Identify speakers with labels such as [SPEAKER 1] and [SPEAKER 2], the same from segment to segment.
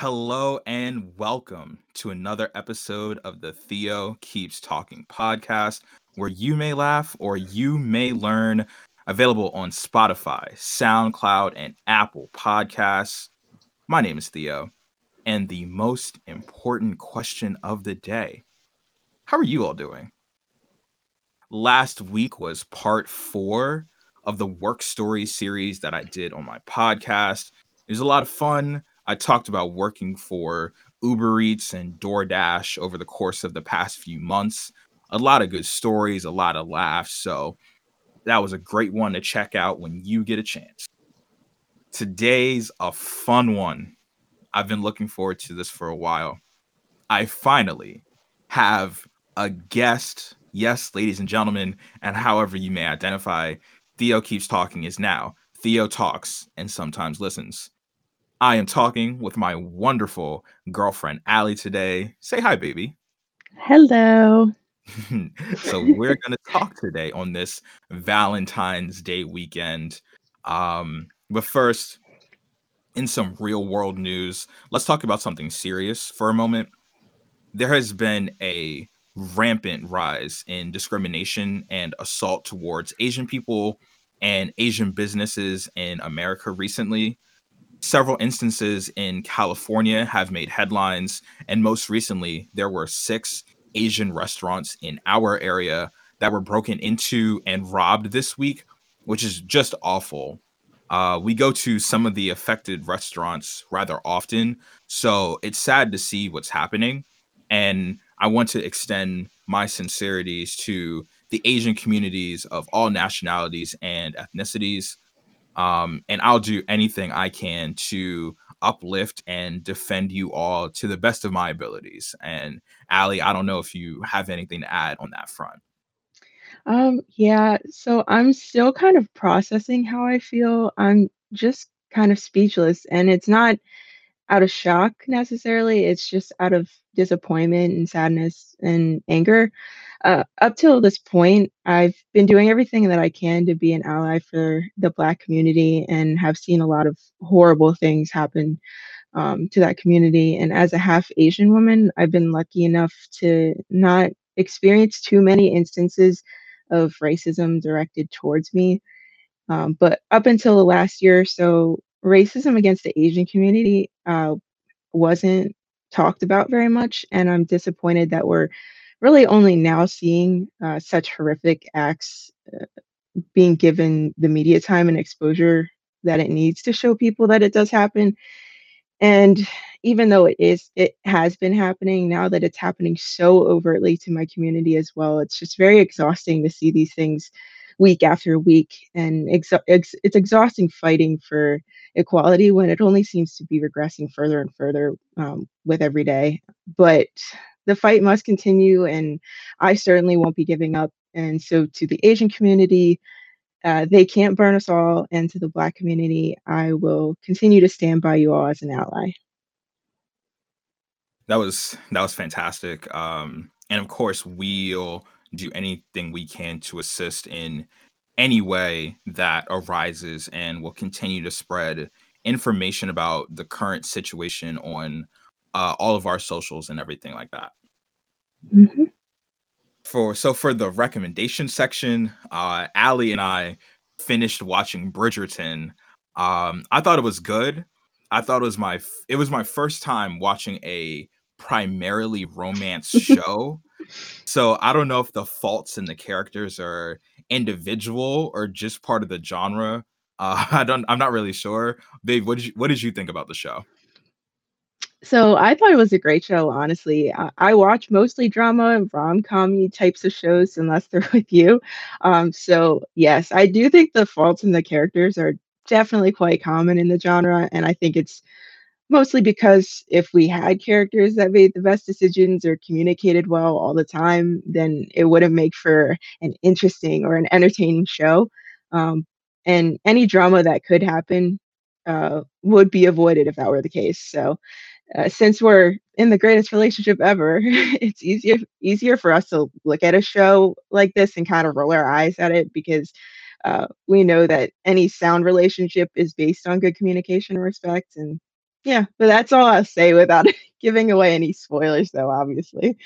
[SPEAKER 1] Hello and welcome to another episode of the Theo Keeps Talking podcast, where you may laugh or you may learn. Available on Spotify, SoundCloud, and Apple Podcasts. My name is Theo, and the most important question of the day How are you all doing? Last week was part four of the work story series that I did on my podcast. It was a lot of fun. I talked about working for Uber Eats and DoorDash over the course of the past few months. A lot of good stories, a lot of laughs. So that was a great one to check out when you get a chance. Today's a fun one. I've been looking forward to this for a while. I finally have a guest. Yes, ladies and gentlemen, and however you may identify, Theo keeps talking is now. Theo talks and sometimes listens. I am talking with my wonderful girlfriend, Allie, today. Say hi, baby.
[SPEAKER 2] Hello.
[SPEAKER 1] so, we're going to talk today on this Valentine's Day weekend. Um, but first, in some real world news, let's talk about something serious for a moment. There has been a rampant rise in discrimination and assault towards Asian people and Asian businesses in America recently several instances in California have made headlines. And most recently, there were six Asian restaurants in our area that were broken into and robbed this week, which is just awful. Uh, we go to some of the affected restaurants rather often. So it's sad to see what's happening. And I want to extend my sincerities to the Asian communities of all nationalities and ethnicities um, and I'll do anything I can to uplift and defend you all to the best of my abilities. And Allie, I don't know if you have anything to add on that front.
[SPEAKER 2] Um, yeah, so I'm still kind of processing how I feel. I'm just kind of speechless, and it's not out of shock necessarily. It's just out of disappointment and sadness and anger. Uh, up till this point, I've been doing everything that I can to be an ally for the Black community and have seen a lot of horrible things happen um, to that community. And as a half Asian woman, I've been lucky enough to not experience too many instances of racism directed towards me. Um, but up until the last year or so, racism against the Asian community uh, wasn't talked about very much. And I'm disappointed that we're really only now seeing uh, such horrific acts uh, being given the media time and exposure that it needs to show people that it does happen. And even though it is, it has been happening now that it's happening so overtly to my community as well, it's just very exhausting to see these things week after week. And ex- it's exhausting fighting for equality when it only seems to be regressing further and further um, with every day. But the fight must continue, and I certainly won't be giving up. And so, to the Asian community, uh, they can't burn us all. And to the Black community, I will continue to stand by you all as an ally.
[SPEAKER 1] That was that was fantastic. Um, and of course, we'll do anything we can to assist in any way that arises, and we'll continue to spread information about the current situation on uh, all of our socials and everything like that. Mm-hmm. For so for the recommendation section, uh, Allie and I finished watching Bridgerton. Um, I thought it was good. I thought it was my it was my first time watching a primarily romance show. So I don't know if the faults in the characters are individual or just part of the genre. Uh, I don't. I'm not really sure. Babe, what did you what did you think about the show?
[SPEAKER 2] So I thought it was a great show, honestly. I, I watch mostly drama and rom-com types of shows unless they're with you. Um, so yes, I do think the faults in the characters are definitely quite common in the genre, and I think it's mostly because if we had characters that made the best decisions or communicated well all the time, then it wouldn't make for an interesting or an entertaining show. Um, and any drama that could happen uh, would be avoided if that were the case. So uh, since we're in the greatest relationship ever, it's easier easier for us to look at a show like this and kind of roll our eyes at it because uh, we know that any sound relationship is based on good communication and respect. And yeah, but that's all I'll say without giving away any spoilers, though. Obviously,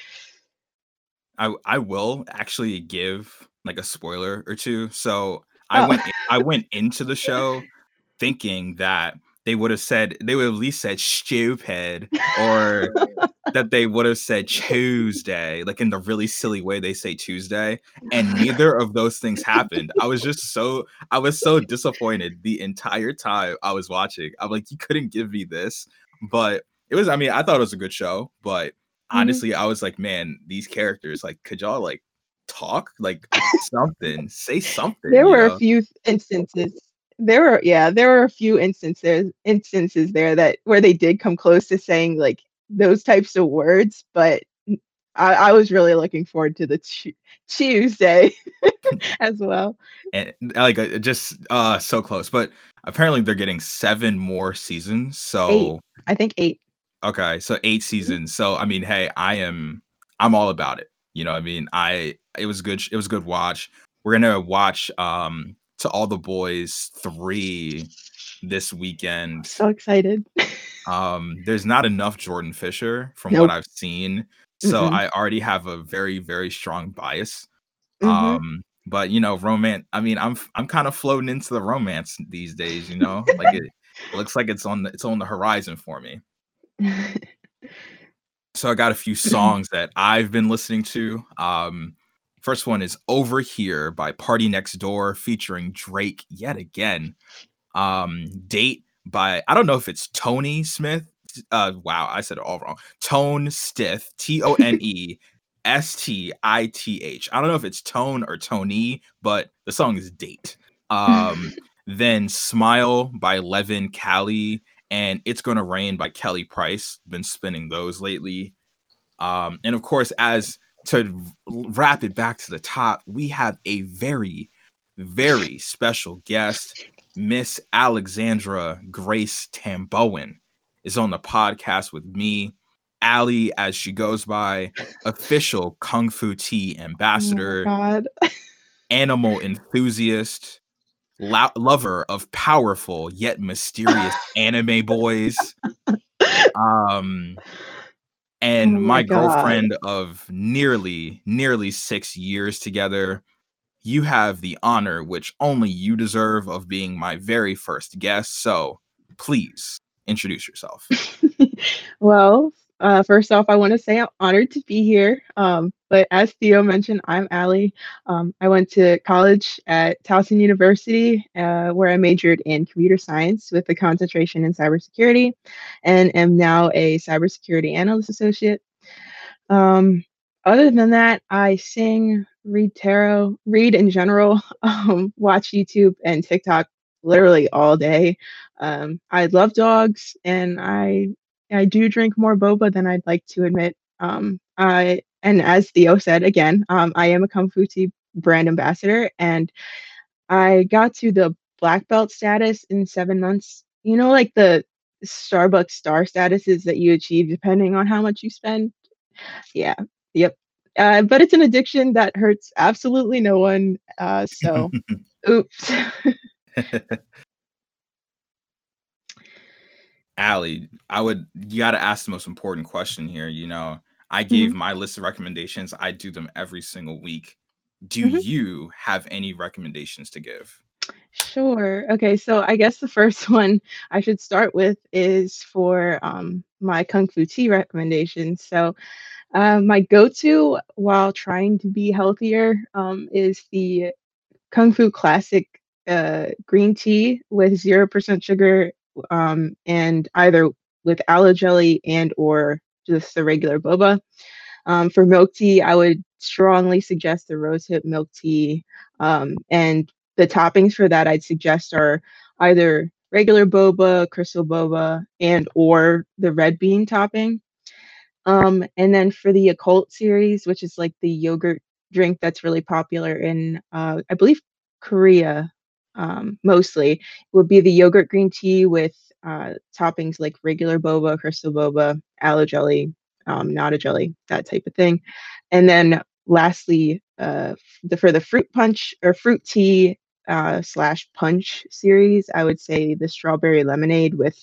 [SPEAKER 1] I I will actually give like a spoiler or two. So I
[SPEAKER 2] oh.
[SPEAKER 1] went I went into the show thinking that they would have said they would have at least said stupid or that they would have said Tuesday, like in the really silly way they say Tuesday. And neither of those things happened. I was just so I was so disappointed the entire time I was watching. I'm like, you couldn't give me this. But it was, I mean, I thought it was a good show, but mm-hmm. honestly, I was like, man, these characters, like, could y'all like talk? Like something, say something.
[SPEAKER 2] There were know? a few instances there were yeah there were a few instances instances there that where they did come close to saying like those types of words, but I, I was really looking forward to the t- Tuesday as well.
[SPEAKER 1] And like uh, just uh so close, but apparently they're getting seven more seasons. So
[SPEAKER 2] eight. I think eight.
[SPEAKER 1] Okay, so 8 mm-hmm. seasons. So I mean, hey, I am I'm all about it. You know, I mean, I it was good. It was good watch. We're gonna watch um to all the boys three this weekend.
[SPEAKER 2] So excited.
[SPEAKER 1] um, there's not enough Jordan Fisher from nope. what I've seen. So mm-hmm. I already have a very, very strong bias. Mm-hmm. Um, but you know, romance. I mean, I'm I'm kind of floating into the romance these days. You know, like it, it looks like it's on the it's on the horizon for me. so I got a few songs that I've been listening to. Um, first one is "Over Here" by Party Next Door featuring Drake yet again um date by I don't know if it's Tony Smith. Uh wow, I said it all wrong. Tone Stith, T O N E S T I T H. I don't know if it's Tone or Tony, but the song is Date. Um then Smile by Levin Kali and It's Gonna Rain by Kelly Price. Been spinning those lately. Um, and of course, as to wrap it back to the top, we have a very, very special guest. Miss Alexandra Grace Tambowen is on the podcast with me. Ali, as she goes by, official Kung Fu Tea ambassador,
[SPEAKER 2] oh
[SPEAKER 1] animal enthusiast, lo- lover of powerful yet mysterious anime boys, um, Oh and oh my, my girlfriend of nearly nearly six years together you have the honor which only you deserve of being my very first guest. So please introduce yourself.
[SPEAKER 2] well, uh, first off, I want to say I'm honored to be here. Um, but as Theo mentioned, I'm Allie. Um, I went to college at Towson University, uh, where I majored in computer science with a concentration in cybersecurity, and am now a cybersecurity analyst associate. Um, other than that, I sing, read tarot, read in general, um, watch YouTube and TikTok literally all day. Um, I love dogs, and I I do drink more boba than I'd like to admit. Um, I and as Theo said again, um, I am a Kung Fu Tea brand ambassador, and I got to the black belt status in seven months. You know, like the Starbucks star statuses that you achieve depending on how much you spend. Yeah, Yep. Uh, but it's an addiction that hurts absolutely no one. Uh, so, oops.
[SPEAKER 1] Allie, I would you got to ask the most important question here. You know, I gave mm-hmm. my list of recommendations. I do them every single week. Do mm-hmm. you have any recommendations to give?
[SPEAKER 2] Sure. Okay, so I guess the first one I should start with is for um, my Kung Fu Tea recommendations. So uh, my go-to while trying to be healthier um, is the Kung Fu Classic uh, green tea with zero percent sugar, um, and either with aloe jelly and or just the regular boba. Um, for milk tea, I would strongly suggest the rosehip milk tea, um, and the toppings for that I'd suggest are either regular boba, crystal boba, and or the red bean topping. Um, and then for the Yakult series, which is like the yogurt drink that's really popular in, uh, I believe, Korea um, mostly, would be the yogurt green tea with uh, toppings like regular boba, crystal boba, aloe jelly, um, nata jelly, that type of thing. And then lastly, uh, the, for the fruit punch or fruit tea, uh, slash punch series, I would say the strawberry lemonade with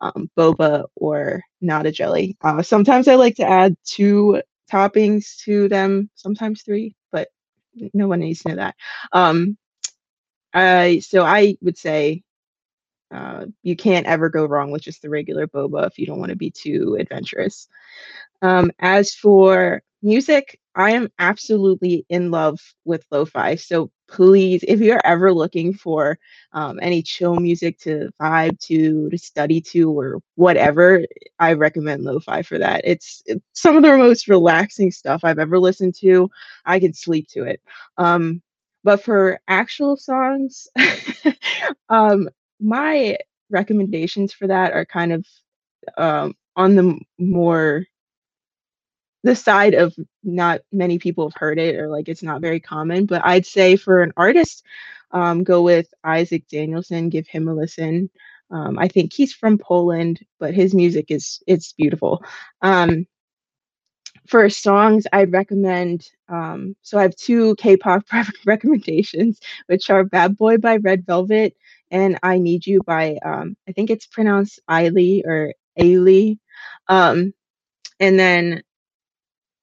[SPEAKER 2] um, boba or nata jelly. Uh, sometimes I like to add two toppings to them, sometimes three, but no one needs to know that. Um, I so I would say uh, you can't ever go wrong with just the regular boba if you don't want to be too adventurous. Um, as for music, I am absolutely in love with lo-fi. So please, if you're ever looking for um, any chill music to vibe to, to study to, or whatever, I recommend lo-fi for that. It's, it's some of the most relaxing stuff I've ever listened to. I can sleep to it. Um, but for actual songs, um, my recommendations for that are kind of um, on the more the side of not many people have heard it or like it's not very common. But I'd say for an artist, um, go with Isaac Danielson. Give him a listen. Um, I think he's from Poland, but his music is it's beautiful. Um, for songs, I'd recommend. Um, so I have two K-pop recommendations, which are "Bad Boy" by Red Velvet and "I Need You" by um, I think it's pronounced Ailey or Ailey. Um, and then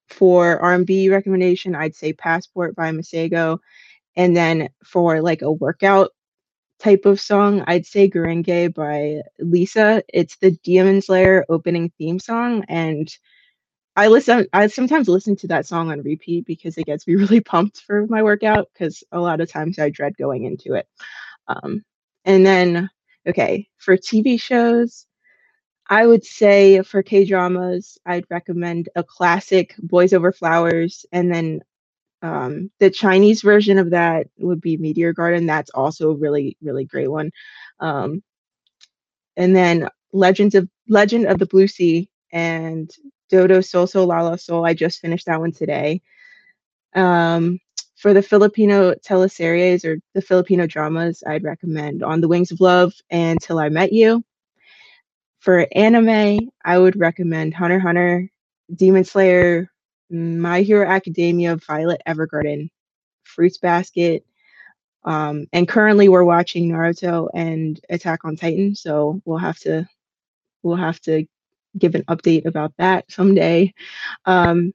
[SPEAKER 2] for R&B recommendation, I'd say Passport by Masego. And then for like a workout type of song, I'd say Gurenge by Lisa. It's the Demon Slayer opening theme song. And I listen I sometimes listen to that song on repeat because it gets me really pumped for my workout because a lot of times I dread going into it. Um, and then okay, for TV shows, I would say for K dramas, I'd recommend a classic Boys Over Flowers, and then um, the Chinese version of that would be Meteor Garden. That's also a really, really great one. Um, and then Legends of Legend of the Blue Sea and Dodo Sol Sol Sol. I just finished that one today. Um, for the Filipino teleseries or the Filipino dramas, I'd recommend On the Wings of Love and Till I Met You. For anime, I would recommend Hunter Hunter, Demon Slayer, My Hero Academia, Violet Evergarden, Fruits Basket, um, and currently we're watching Naruto and Attack on Titan, so we'll have to we'll have to give an update about that someday. Um,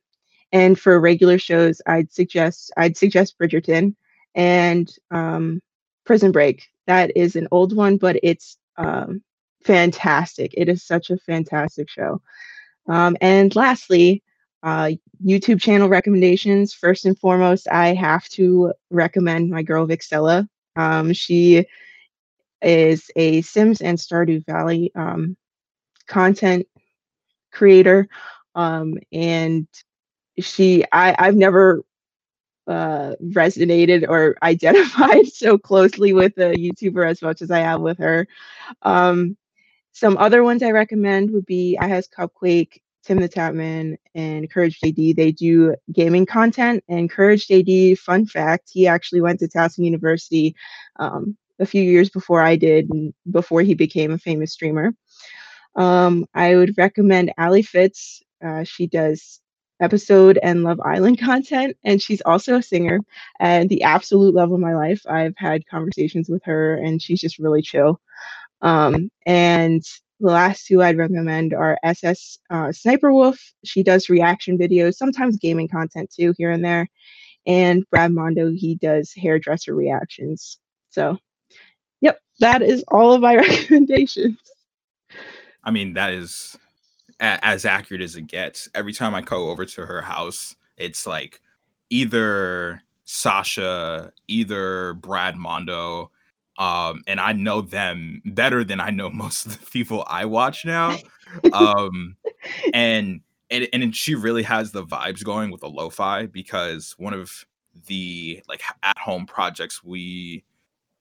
[SPEAKER 2] and for regular shows, I'd suggest I'd suggest Bridgerton and um, Prison Break. That is an old one, but it's um, fantastic. It is such a fantastic show. Um, and lastly, uh, YouTube channel recommendations. First and foremost, I have to recommend my girl Vixella. Um, she is a Sims and Stardew Valley um, content creator, um, and she I I've never uh, resonated or identified so closely with a YouTuber as much as I have with her. Um, some other ones I recommend would be I has Cupquake, Tim the Tatman, and Courage JD. They do gaming content. And Courage JD, fun fact, he actually went to Towson University um, a few years before I did, before he became a famous streamer. Um, I would recommend Ali Fitz. Uh, she does episode and Love Island content, and she's also a singer and the absolute love of my life. I've had conversations with her, and she's just really chill. Um, and the last two I'd recommend are SS uh, Sniper Wolf. She does reaction videos, sometimes gaming content too, here and there. And Brad Mondo, he does hairdresser reactions. So, yep, that is all of my recommendations.
[SPEAKER 1] I mean, that is a- as accurate as it gets. Every time I go over to her house, it's like either Sasha, either Brad Mondo, um, and I know them better than I know most of the people I watch now. um, and and and she really has the vibes going with the lo-fi because one of the like at home projects we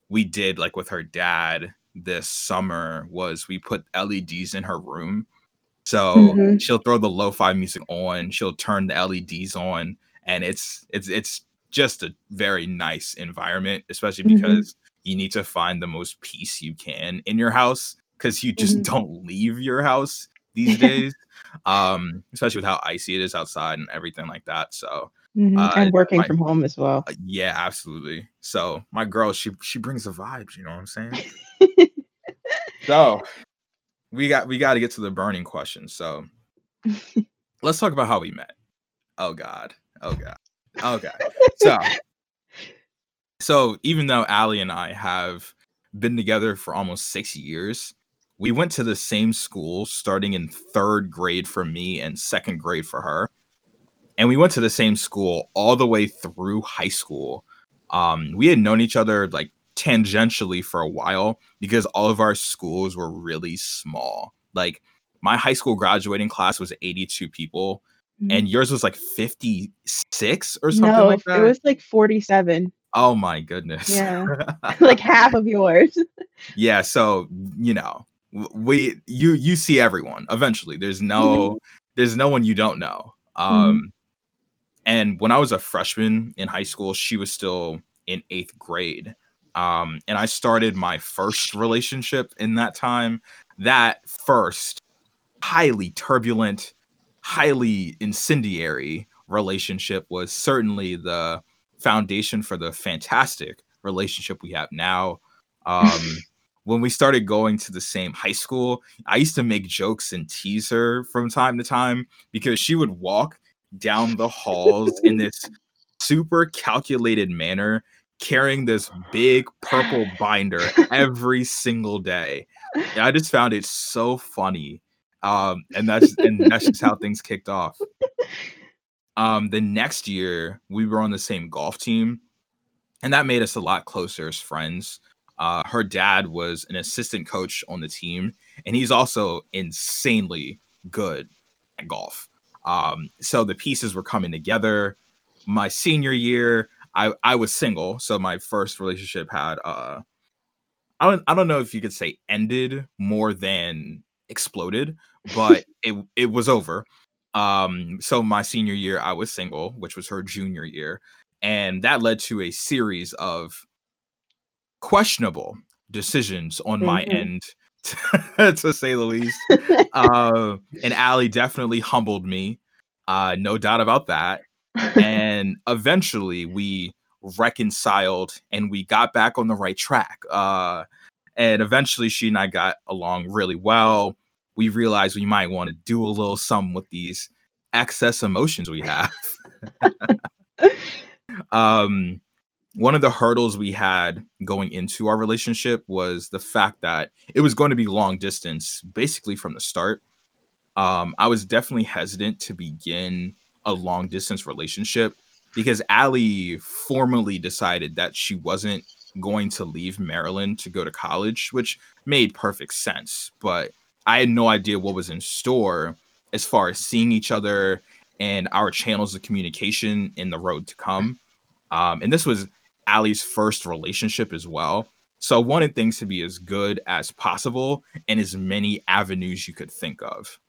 [SPEAKER 1] we did like with her dad this summer was we put LEDs in her room. So mm-hmm. she'll throw the lo-fi music on, she'll turn the LEDs on, and it's it's it's just a very nice environment, especially mm-hmm. because you need to find the most peace you can in your house because you just mm-hmm. don't leave your house these days um especially with how icy it is outside and everything like that so
[SPEAKER 2] Mhm,
[SPEAKER 1] Uh,
[SPEAKER 2] and working
[SPEAKER 1] my
[SPEAKER 2] from home as well.
[SPEAKER 1] uh, yeah, absolutely. So my girl, she she brings the vibes, you know what I'm saying? So we got we got to get to the burning question. So let's talk about how we met. Oh God. Oh God. Oh God. So so even though Ali and I have been together for almost six years, we went to the same school starting in third grade for me and second grade for her. And we went to the same school all the way through high school. Um, we had known each other like tangentially for a while because all of our schools were really small. Like my high school graduating class was 82 people,
[SPEAKER 2] Mhm.
[SPEAKER 1] and yours was like 56 or something
[SPEAKER 2] No,
[SPEAKER 1] like
[SPEAKER 2] it was like 47.
[SPEAKER 1] Oh my goodness.
[SPEAKER 2] Yeah. Like half of yours.
[SPEAKER 1] yeah, so you know, we you you see everyone eventually. There's no there's no one you don't know. Um and when I was a freshman in high school, she was still in 8th grade. Um and I started my first relationship in that time. That first highly turbulent, highly incendiary relationship was certainly the foundation for the fantastic relationship we have now. Um, when we started going to the same high school, I used to make jokes and tease her from time to time because she would walk down the halls in this super calculated manner, carrying this big purple binder every single day. I just found it so funny. Um, and that's and that's just how things kicked off. Um, the next year we were on the same golf team, and that made us a lot closer as friends. Uh, her dad was an assistant coach on the team, and he's also insanely good at golf. Um, so the pieces were coming together. My senior year, I I was single, so my first relationship had uh, I don't I don't know if you could say ended more than exploded, but it it was over. Um, so my senior year, I was single, which was her junior year, and that led to a series of questionable decisions on my
[SPEAKER 2] Mhm.
[SPEAKER 1] end, to say the least. Uh, and Allie definitely humbled me, uh, no doubt about that. And eventually, we reconciled and we got back on the right track. Uh, and eventually, she and I got along really well. We realized we might want to do a little something with these excess emotions we have. um, one of the hurdles we had going into our relationship was the fact that it was going to be long distance basically from the start. Um, I was definitely hesitant to begin a long distance relationship because Allie formally decided that she wasn't going to leave Maryland to go to college, which made perfect sense. But I had no idea what was in store as far as seeing each other and our channels of communication in the road to come. Um, and this was Allie's first relationship as well. So I wanted things to be as good as possible and as many avenues you could think of.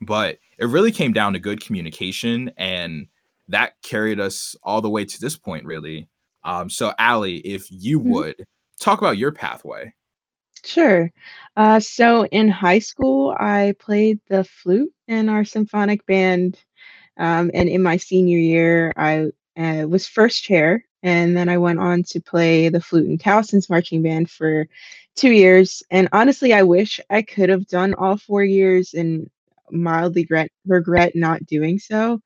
[SPEAKER 1] But it really came down to good communication, and that carried us all the way to this point, really. Um, so, Allie, if you
[SPEAKER 2] Mhm.
[SPEAKER 1] would talk about your pathway.
[SPEAKER 2] Sure. Uh, so in high school, I played the flute in our symphonic band. Um, and in my senior year, I uh, was first chair. And then I went on to play the flute and Towson's marching band for two years. And honestly, I wish I could have done all four years and mildly regret, regret not doing so.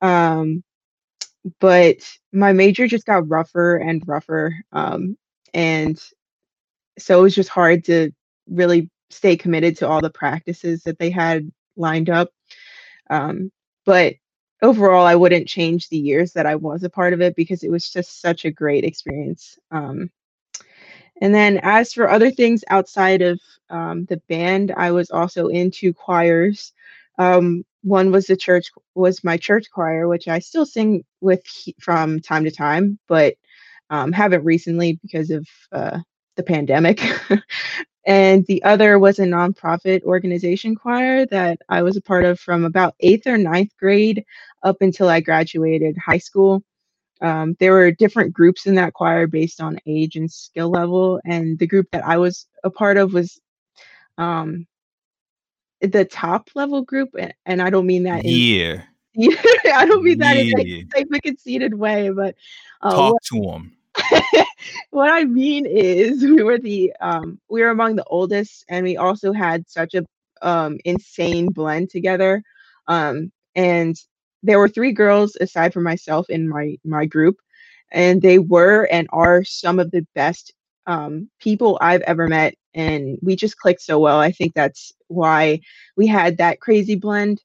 [SPEAKER 2] Um, but my major just got rougher and rougher. Um, and so it was just hard to really stay committed to all the practices that they had lined up. Um, but overall, I wouldn't change the years that I was a part of it because it was just such a great experience. Um, and then as for other things outside of um, the band, I was also into choirs. Um, one was the church was my church choir, which I still sing with from time to time, but um, haven't recently because of uh, the pandemic. and the other was a nonprofit organization choir that I was a part of from about eighth or ninth grade up until I graduated high school. Um, there were different groups in that choir based on age and skill level, and the group that I was a part of was um, the top level group, and I don't mean that in
[SPEAKER 1] Yeah.
[SPEAKER 2] I don't mean that in like, a conceited way, but
[SPEAKER 1] uh, talk what, to him.
[SPEAKER 2] what I mean is, we were the um, we were among the oldest, and we also had such a um, insane blend together. Um, and there were three girls aside from myself in my my group, and they were and are some of the best um, people I've ever met, and we just clicked so well. I think that's why we had that crazy blend.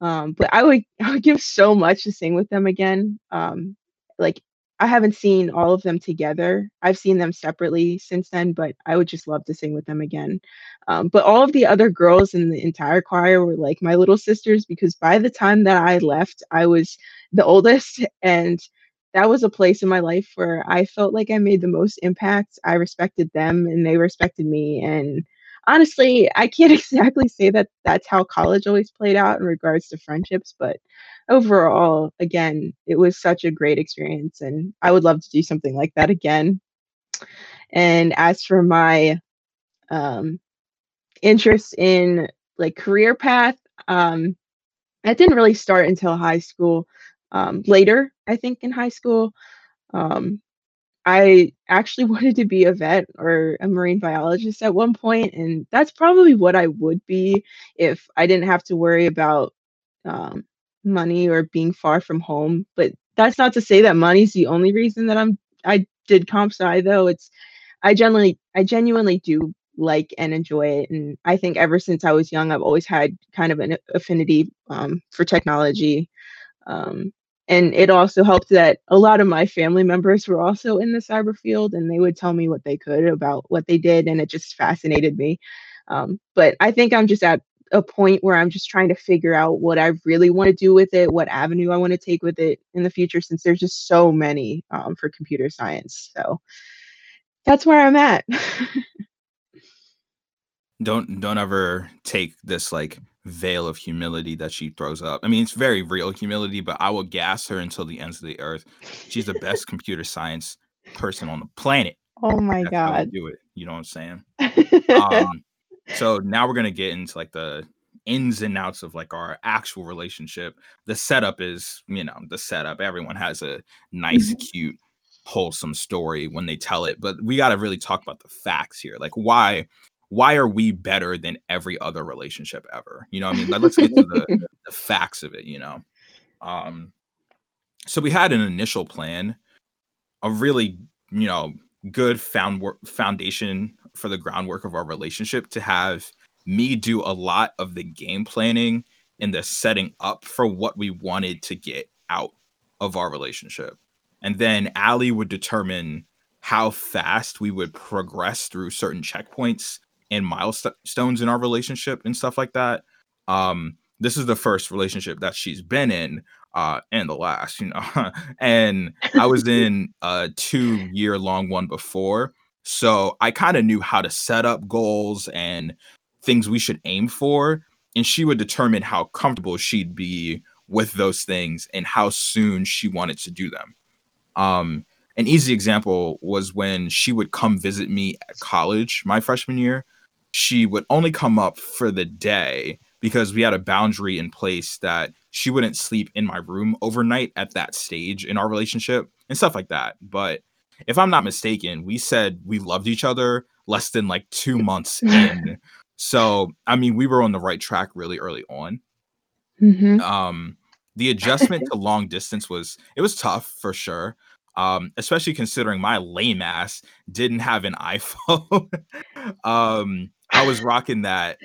[SPEAKER 2] Um, but I would I would give so much to sing with them again. Um, like I haven't seen all of them together. I've seen them separately since then, but I would just love to sing with them again. Um, but all of the other girls in the entire choir were like my little sisters because by the time that I left, I was the oldest, and that was a place in my life where I felt like I made the most impact. I respected them, and they respected me, and honestly, I can't exactly say that that's how college always played out in regards to friendships, but overall, again, it was such a great experience and I would love to do something like that again. And as for my um, interest in like career path, um, that didn't really start until high school. Um, later, I think in high school, um, I actually wanted to be a vet or a marine biologist at one point, and that's probably what I would be if I didn't have to worry about um, money or being far from home. But that's not to say that money's the only reason that I'm I did comp sci though. It's I generally I genuinely do like and enjoy it, and I think ever since I was young, I've always had kind of an affinity um, for technology. Um, and it also helped that a lot of my family members were also in the cyber field and they would tell me what they could about what they did and it just fascinated me. Um, but i think i'm just at a point where i'm just trying to figure out what i really want to do with it what avenue i want to take with it in the future since there's just so many um, for computer science. So that's where i'm at.
[SPEAKER 1] Don't don't ever take this like veil of humility that she throws up. I mean, it's very real humility, but I will gas her until the ends of the earth. She's the best computer science person on the planet.
[SPEAKER 2] Oh my That's god.
[SPEAKER 1] do it. You know what I'm saying? um, so now we're gonna get into like the ins and outs of like our actual relationship. The setup is, you know, the setup. Everyone has a nice, mm-hmm. cute, wholesome story when they tell it, but we got to really talk about the facts here. Like why why are we better than every other relationship ever? You know, I mean, let's get to the, the facts of it, you know. Um, so we had an initial plan, a really, you know, good found foundation for the groundwork of our relationship to have me do a lot of the game planning and the setting up for what we wanted to get out of our relationship. And then Allie would determine how fast we would progress through certain checkpoints and milestones in our relationship and stuff like that. Um, this is the first relationship that she's been in, uh, and the last, you know. and I was in a two year long one before. So I kind of knew how to set up goals and things we should aim for. And she would determine how comfortable she'd be with those things and how soon she wanted to do them. Um, an easy example was when she would come visit me at college my freshman year she would only come up for the day because we had a boundary in place that she wouldn't sleep in my room overnight at that stage in our relationship and stuff like that. But if I'm not mistaken, we said we loved each other less than like two months in. So, I mean, we were on the right track really early on. Mm-hmm. Um, the adjustment to long distance was it was tough for sure. Um, especially considering my lame ass didn't have an iPhone. um, I was rocking that.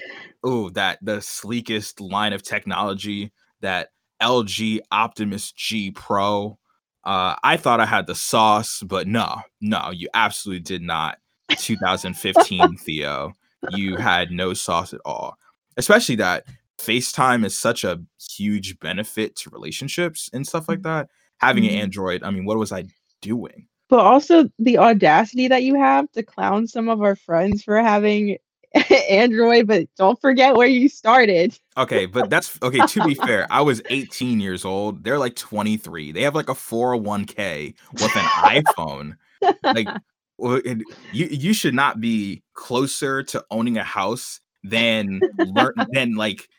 [SPEAKER 1] Oh, that the sleekest line of technology, that LG Optimus G Pro. Uh, I thought I had the sauce, but no, no, you absolutely did not. 2015 Theo, you had no sauce at all. Especially that FaceTime is such a huge benefit to relationships and stuff like that. Having mm-hmm. an Android, I mean, what was I doing?
[SPEAKER 2] But also the audacity that you have to clown some of our friends for having Android, but don't forget where you started.
[SPEAKER 1] Okay, but that's okay. To be fair, I was 18 years old. They're like 23. They have like a 401k with an iPhone. Like, you you should not be closer to owning a house than learn than like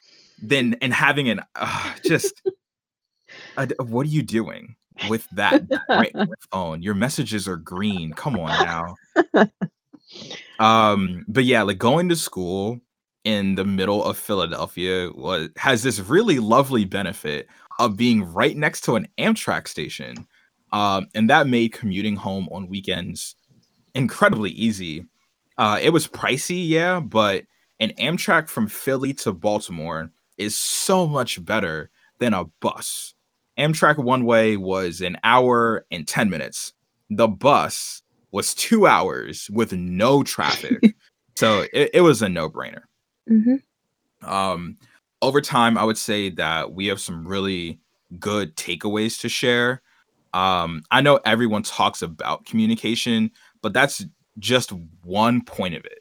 [SPEAKER 1] than and having an uh, just Uh, what are you doing with that, that right phone? Your messages are green. Come on now. Um, but yeah, like going to school in the middle of Philadelphia was has this really lovely benefit of being right next to an Amtrak station. Um, and that made commuting home on weekends incredibly easy. Uh, it was pricey, yeah, but an Amtrak from Philly to Baltimore is so much better than a bus. Amtrak one way was an hour and 10 minutes. The bus was two hours with no traffic. so it, it, was a no brainer. Mm-hmm. Um, over time, I would say that we have some really good takeaways to share. Um, I know everyone talks about communication, but that's just one point of it.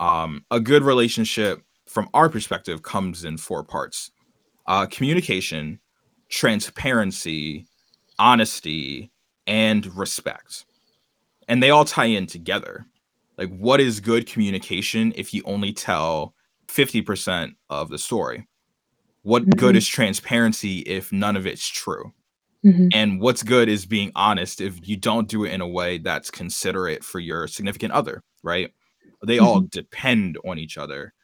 [SPEAKER 1] Um, a good relationship, from our perspective, comes in four parts uh, communication, transparency, honesty, and respect. And they all tie in together. Like, what is good communication if you only tell 50% of the story? What mm-hmm. good is transparency if none of it's true? Mm-hmm. And what's good is being honest if you don't do it in a way that's considerate for your significant other, right? They mm-hmm. all depend on each other.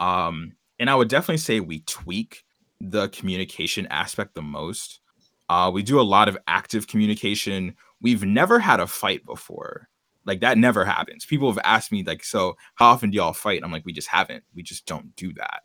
[SPEAKER 1] Um, and I would definitely say we tweak the communication aspect the most. Uh, we do a lot of active communication. We've never had a fight before. Like that never happens. People have asked me, like, so how often do y'all fight? I'm like, we just haven't. We just don't do that.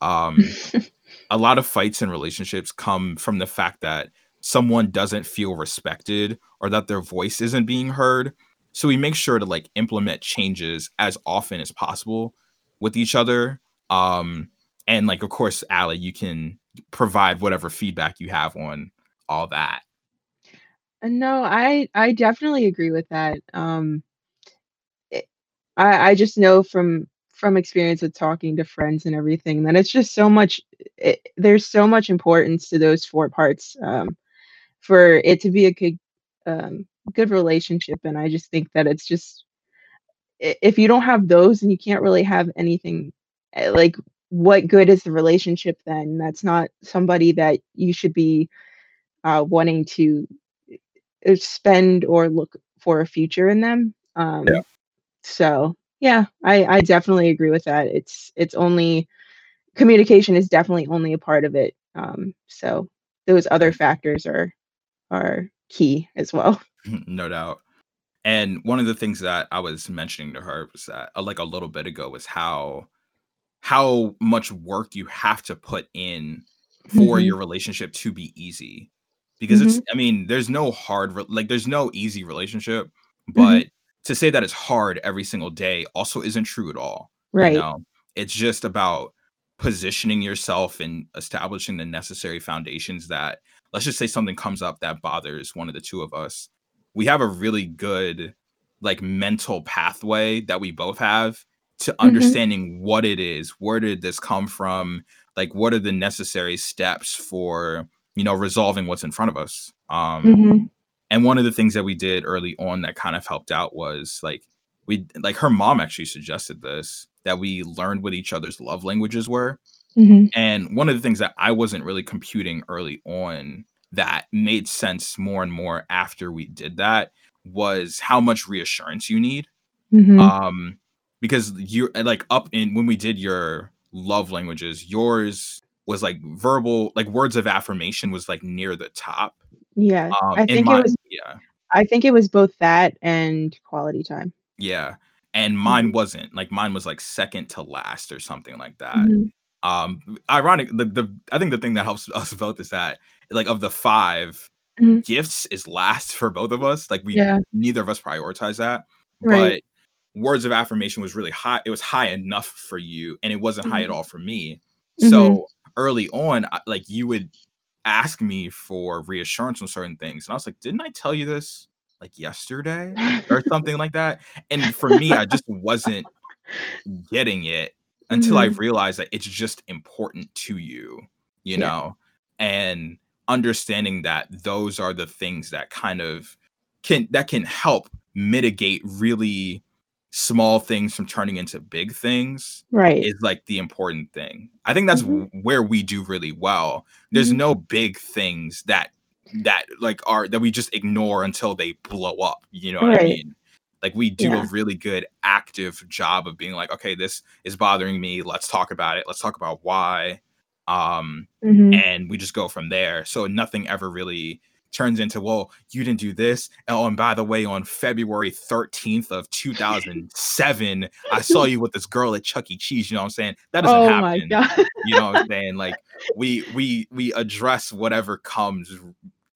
[SPEAKER 1] Um, a lot of fights in relationships come from the fact that someone doesn't feel respected or that their voice isn't being heard. So we make sure to like implement changes as often as possible with each other. Um, and like, of course, Allie, you can provide whatever feedback you have on all that.
[SPEAKER 2] Uh, no, I I definitely agree with that. Um, it, I I just know from from experience with talking to friends and everything that it's just so much. It, there's so much importance to those four parts um, for it to be a good um, good relationship, and I just think that it's just if you don't have those, and you can't really have anything eh, like what good is the relationship then? That's not somebody that you should be uh, wanting to spend or look for a future in them. Um, yeah. So yeah, I, I definitely agree with that. It's it's only communication is definitely only a part of it. Um, so those other factors are are key as well.
[SPEAKER 1] No doubt. And one of the things that I was mentioning to her was that uh, like a little bit ago was how how much work you have to put in for mm-hmm. your relationship to be easy because mm-hmm. it's i mean there's no hard like there's no easy relationship mm-hmm. but mm-hmm. to say that it's hard every single day also isn't true at all
[SPEAKER 2] right
[SPEAKER 1] you know? it's just about positioning yourself and establishing the necessary foundations that let's just say something comes up that bothers one of the two of us we have a really good like mental pathway that we both have to mm-hmm. understanding mm-hmm. what it is where did this come from like what are the necessary steps for you know, resolving what's in front of us. Um, mm-hmm. And one of the things that we did early on that kind of helped out was like we like her mom actually suggested this that we learned what each other's love languages were. Mm-hmm. And one of the things that I wasn't really computing early on that made sense more and more after we did that was how much reassurance you need. Mm-hmm. Um, because you're like up in when we did your love languages, yours was like verbal, like words of affirmation was like near the top.
[SPEAKER 2] Yeah. Um, I think my, it was yeah. I think it was both that and quality time.
[SPEAKER 1] Yeah. And mine mm-hmm. wasn't. Like mine was like second to last or something like that. Mm-hmm. Um ironic the, the I think the thing that helps us both is that like of the 5 mm-hmm. gifts is last for both of us. Like we yeah. neither of us prioritize that. Right. But words of affirmation was really high. It was high enough for you and it wasn't high at mm-hmm. all for me. So mm-hmm early on, like you would ask me for reassurance on certain things, and I was like, "Didn't I tell you this like yesterday or something like that?" And for me, I just wasn't getting it until mm-hmm. I realized that it's just important to you, you yeah. know, and understanding that those are the things that kind of can that can help mitigate really small things from turning into big things
[SPEAKER 2] right
[SPEAKER 1] is like the important thing i think that's mm-hmm. where we do really well there's mm-hmm. no big things that that like are that we just ignore until they blow up. You know what
[SPEAKER 2] Right.
[SPEAKER 1] I mean? Like we do
[SPEAKER 2] Yeah.
[SPEAKER 1] a really good active job of being like, okay, this is bothering me. Let's talk about it. Let's talk about why. Um,
[SPEAKER 2] Mhm.
[SPEAKER 1] and we just go from there. So nothing ever really turns into, well, you didn't do this. Oh, and by the way, on February 13th of 2007, I saw you with this girl at Chuck E. Cheese. You know what I'm saying? That doesn't
[SPEAKER 2] Oh
[SPEAKER 1] happen. You know what I'm saying? Like we we we address whatever comes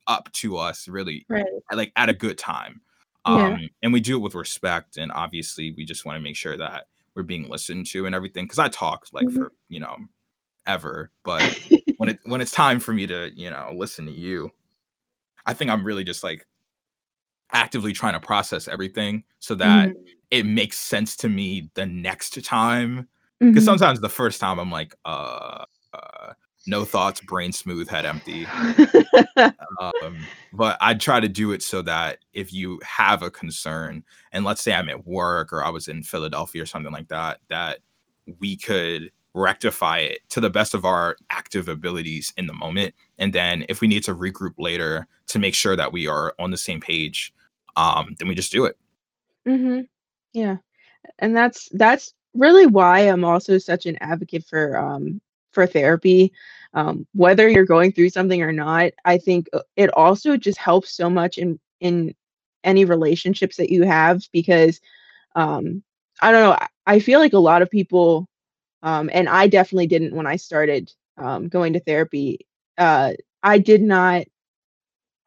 [SPEAKER 1] up to us really
[SPEAKER 2] Right.
[SPEAKER 1] like at a good time.
[SPEAKER 2] Yeah.
[SPEAKER 1] Um and we do it with respect and obviously we just want to make sure that we're being listened to and everything cuz I talk like
[SPEAKER 2] Mhm.
[SPEAKER 1] for, you know, ever, but when it when it's time for me to, you know, listen to you, I think I'm really just like actively trying to process everything so that
[SPEAKER 2] Mhm.
[SPEAKER 1] it makes sense to me the next time because
[SPEAKER 2] Mhm.
[SPEAKER 1] sometimes the first time I'm like, uh, uh, no thoughts, brain smooth, head empty. Um, but I try to do it so that if you have a concern, and let's say I'm at work or I was in Philadelphia or something like that, that we could rectify it to the best of our active abilities in the moment. And then if we need to regroup later to make sure that we are on the same page, um, then we just do it.
[SPEAKER 2] Mm-hmm. Yeah. And that's that's really why I'm also such an advocate for um for therapy. Um whether you're going through something or not, I think uh, it also just helps so much in in any relationships that you have because um I don't know, I, I feel like a lot of people um and I definitely didn't when I started um going to therapy. Uh I did not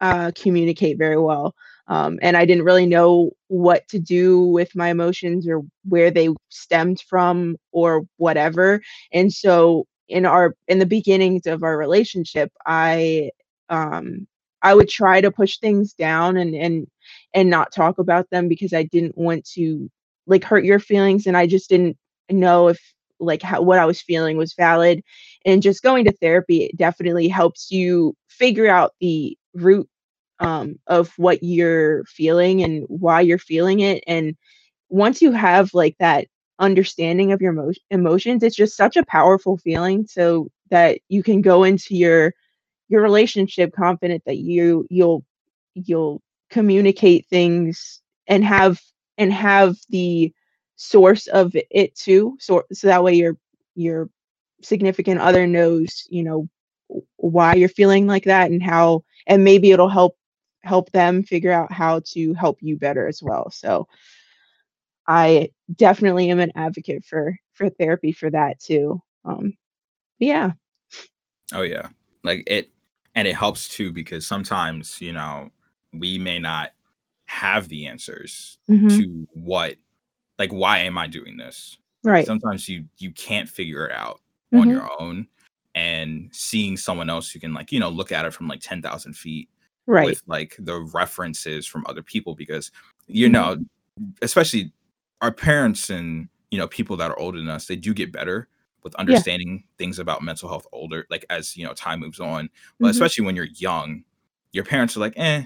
[SPEAKER 2] uh, communicate very well. Um, and I didn't really know what to do with my emotions or where they stemmed from or whatever. And so in our in the beginnings of our relationship, I um I would try to push things down and and and not talk about them because I didn't want to like hurt your feelings and I just didn't know if like how what I was feeling was valid and just going to therapy it definitely helps you figure out the root um, of what you're feeling and why you're feeling it and once you have like that understanding of your emo- emotions it's just such a powerful feeling so that you can go into your your relationship confident that you you'll you'll communicate things and have and have the source of it too so so that way your your significant other knows you know why you're feeling like that and how and maybe it'll help help them figure out how to help you better as well so i definitely am an advocate for for therapy for that too um yeah
[SPEAKER 1] Oh yeah. Like it and it helps too because sometimes, you know, we may not have the answers
[SPEAKER 2] mhm,
[SPEAKER 1] to what like why am I doing this?
[SPEAKER 2] right.
[SPEAKER 1] Sometimes you you can't figure it out on
[SPEAKER 2] mhm,
[SPEAKER 1] your own and seeing someone else who can like, you know, look at it from like 10,000 feet
[SPEAKER 2] right.
[SPEAKER 1] with like the references from other people because you
[SPEAKER 2] mhm,
[SPEAKER 1] know, especially our parents and you know people that are older than us, they do get better with
[SPEAKER 2] yeah.
[SPEAKER 1] understanding things about mental health older like as you know time moves on but
[SPEAKER 2] mhm,
[SPEAKER 1] especially when you're young your parents are like eh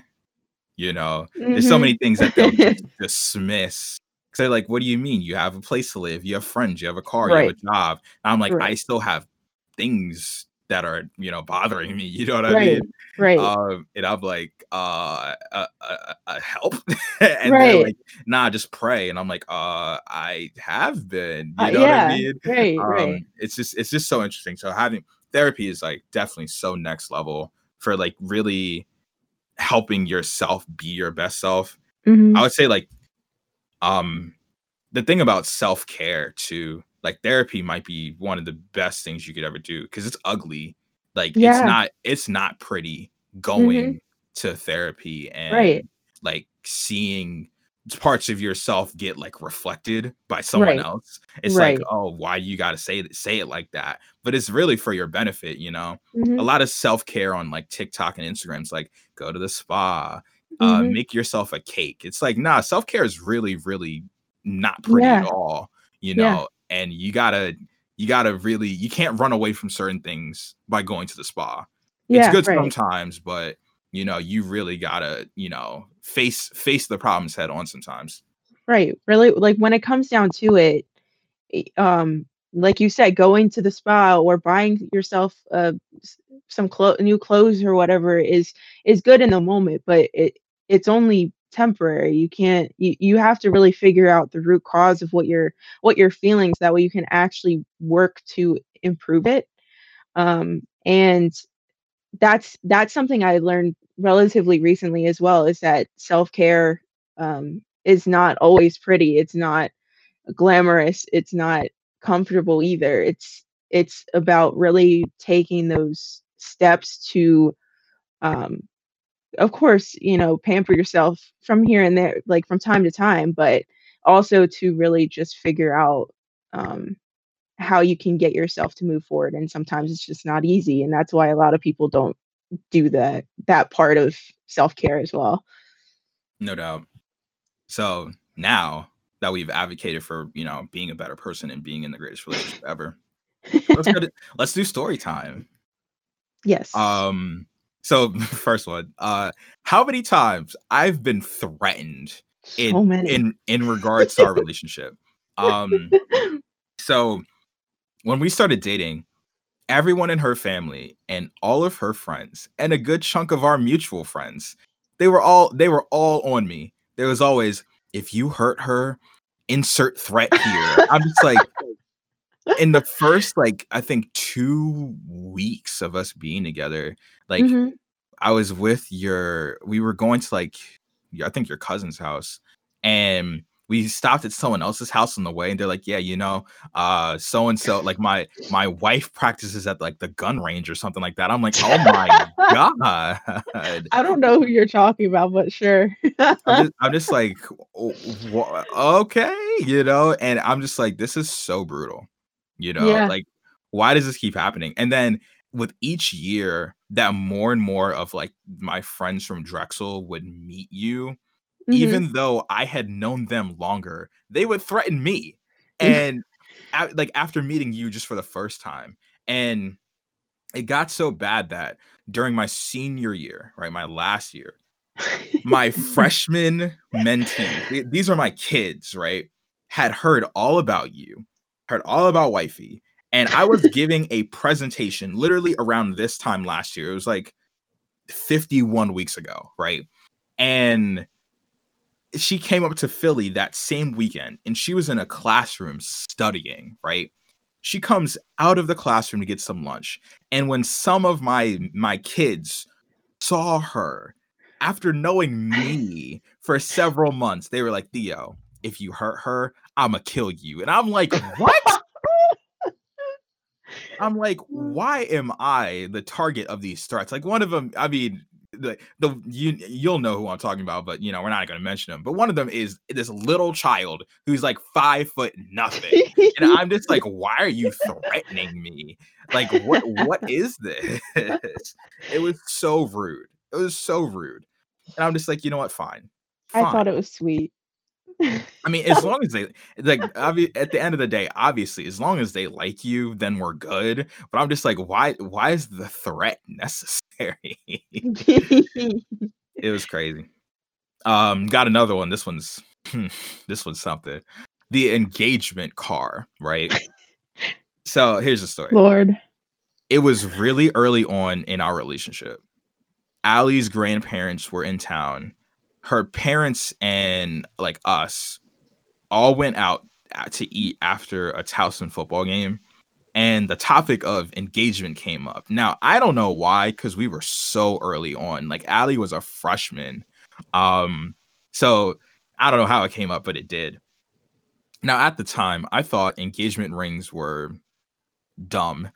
[SPEAKER 1] you know there's so
[SPEAKER 2] mhm.
[SPEAKER 1] many things that they'll dismiss because they're like what do you mean? You have a place to live you have friends you have a car you have a job. And i'm like i still have things that are you know bothering me you know what i
[SPEAKER 2] right
[SPEAKER 1] mean?
[SPEAKER 2] right.
[SPEAKER 1] Um and i'm like uh, uh, uh, uh help? And they're like nah just pray. And i'm like uh i have been
[SPEAKER 2] uh,
[SPEAKER 1] you know what i mean?
[SPEAKER 2] Right right.
[SPEAKER 1] Um it's just it's just so interesting. So having therapy is like definitely so next level for like really helping yourself be your best self.
[SPEAKER 2] Mhm,
[SPEAKER 1] i would say like um the thing about self-care too like therapy might be one of the best things you could ever do because it's ugly. Like it's not it's not pretty going to therapy
[SPEAKER 2] right.
[SPEAKER 1] and like seeing parts of yourself get like reflected by someone
[SPEAKER 2] right.
[SPEAKER 1] else. It's like oh why you got to say it say it like that? But it's really for your benefit you know? A
[SPEAKER 2] mhm,
[SPEAKER 1] lot of self-care on like tiktok and instagram is like go to the spa uh
[SPEAKER 2] mhm,
[SPEAKER 1] make yourself a cake. It's like nah self-care is really really not pretty at all you
[SPEAKER 2] yeah.
[SPEAKER 1] know and you gotta you gotta really you can't run away from certain things by going to the spa.
[SPEAKER 2] Yeah, it's
[SPEAKER 1] good
[SPEAKER 2] right.
[SPEAKER 1] sometimes but you know you really gotta you know face face the problems head on sometimes.
[SPEAKER 2] Right really like when it comes down to it um like you said going to the spa or buying yourself s- some clo- new clothes or whatever is is good in the moment, but it it's only temporary. You can't you, you have to really figure out the root cause of what you're what you're feeling so that way you can actually work to improve it. Um and that's that's something I learned relatively recently as well is that self-care um is not always pretty. It's not glamorous. It's not comfortable either. It's it's about really taking those steps to um of course, you know, pamper yourself from here and there, like from time to time, but also to really just figure out um, how you can get yourself to move forward. And sometimes it's just not easy, and that's why a lot of people don't do that that part of self care as well.
[SPEAKER 1] No doubt. So now that we've advocated for you know being a better person and being in the greatest relationship ever, let's go to, let's do story time.
[SPEAKER 2] Yes.
[SPEAKER 1] Um so first one, uh, how many times I've been threatened in
[SPEAKER 2] so
[SPEAKER 1] in in regards to our relationship. Um, so when we started dating, everyone in her family and all of her friends and a good chunk of our mutual friends, they were all they were all on me. There was always if you hurt her, insert threat here. I'm just like in the first like I think two weeks of us being together, like
[SPEAKER 2] Mhm.
[SPEAKER 1] I was with your we were going to like I think your cousin's house and we stopped at someone else's house on the way and they're like, yeah, you know, uh so and so like my my wife practices at like the gun range or something like that. I'm like, oh my god.
[SPEAKER 2] I don't know who you're talking about, but sure.
[SPEAKER 1] I'm just, I'm just like, "Oh, okay, you know, and I'm just like, this is so brutal, you know,
[SPEAKER 2] Yeah.
[SPEAKER 1] like, why does this keep happening? And then with each year that more and more of like my friends from Drexel would meet you,
[SPEAKER 2] Mhm.
[SPEAKER 1] even though I had known them longer, they would threaten me. And a- like after meeting you just for the first time, and it got so bad that during my senior year, right, my last year, my freshman mentee, these are my kids, right? Had heard all about you, heard all about wifey, and I was giving a presentation literally around this time last year. It was like 51 weeks ago, right? And she came up to Philly that same weekend and she was in a classroom studying, right? She comes out of the classroom to get some lunch. And when some of my my kids saw her after knowing me for several months, they were like, Theo, if you hurt her, I'ma kill you. And I'm like, what? I'm like, why am I the target of these threats? Like one of them, I mean, the the you you'll know who I'm talking about, but you know, we're not gonna mention them. But one of them is this little child who's like five foot nothing. And I'm just like, why are you threatening me? Like, what what is this? It was so rude. It was so rude. And I'm just like, you know what? Fine.
[SPEAKER 2] I thought it was sweet.
[SPEAKER 1] I mean, as long as they like, obvi- at the end of the day, obviously, as long as they like you, then we're good. But I'm just like, why? Why is the threat necessary? it was crazy. Um, got another one. This one's this one's something. The engagement car, right? so here's the story.
[SPEAKER 2] Lord.
[SPEAKER 1] It was really early on in our relationship. Allie's grandparents were in town. Her parents and like us all went out to eat after a Towson football game. And the topic of engagement came up. Now, I don't know why, because we were so early on. Like Allie was a freshman. Um, so I don't know how it came up, but it did. Now, at the time, I thought engagement rings were dumb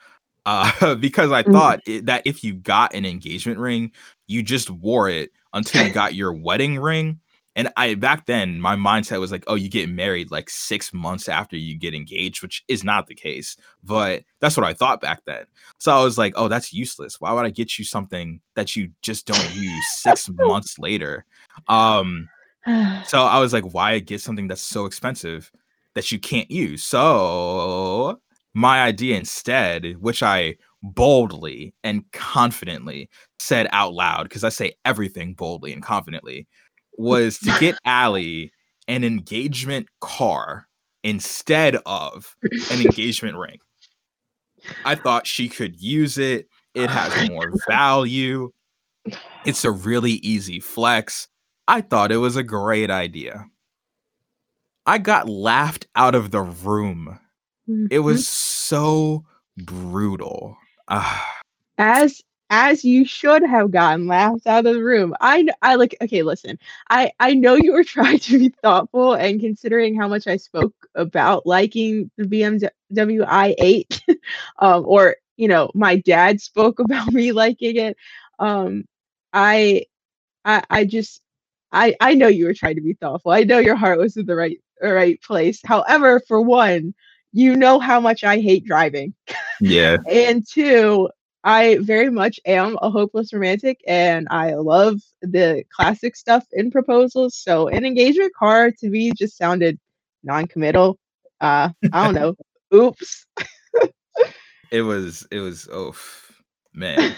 [SPEAKER 1] uh, because I
[SPEAKER 2] Mhm.
[SPEAKER 1] thought it, that if you got an engagement ring, you just wore it until you got your wedding ring. And I back then, my mindset was like, oh, you get married like six months after you get engaged, which is not the case. But that's what I thought back then. So I was like, oh, that's useless. Why would I get you something that you just don't use six months later? Um, so I was like, why get something that's so expensive that you can't use? So my idea instead, which I boldly and confidently said out loud, because I say everything boldly and confidently, was to get Allie an engagement car instead of an engagement ring. I thought she could use it It has more value. It's a really easy flex. I thought it was a great idea. I got laughed out of the room. Mm-hmm. It was so brutal.
[SPEAKER 2] As as you should have gotten laughed out of the room. I I like okay, listen. I I know you were trying to be thoughtful and considering how much I spoke about liking the BMW i8 um or you know, my dad spoke about me liking it. Um I I I just I I know you were trying to be thoughtful. I know your heart was in the right right place. However, for one, you know how much I hate driving.
[SPEAKER 1] Yeah.
[SPEAKER 2] and two, I very much am a hopeless romantic and I love the classic stuff in proposals. So an engagement card to me just sounded non-committal. Uh I don't know. Oops.
[SPEAKER 1] it was it was oh man.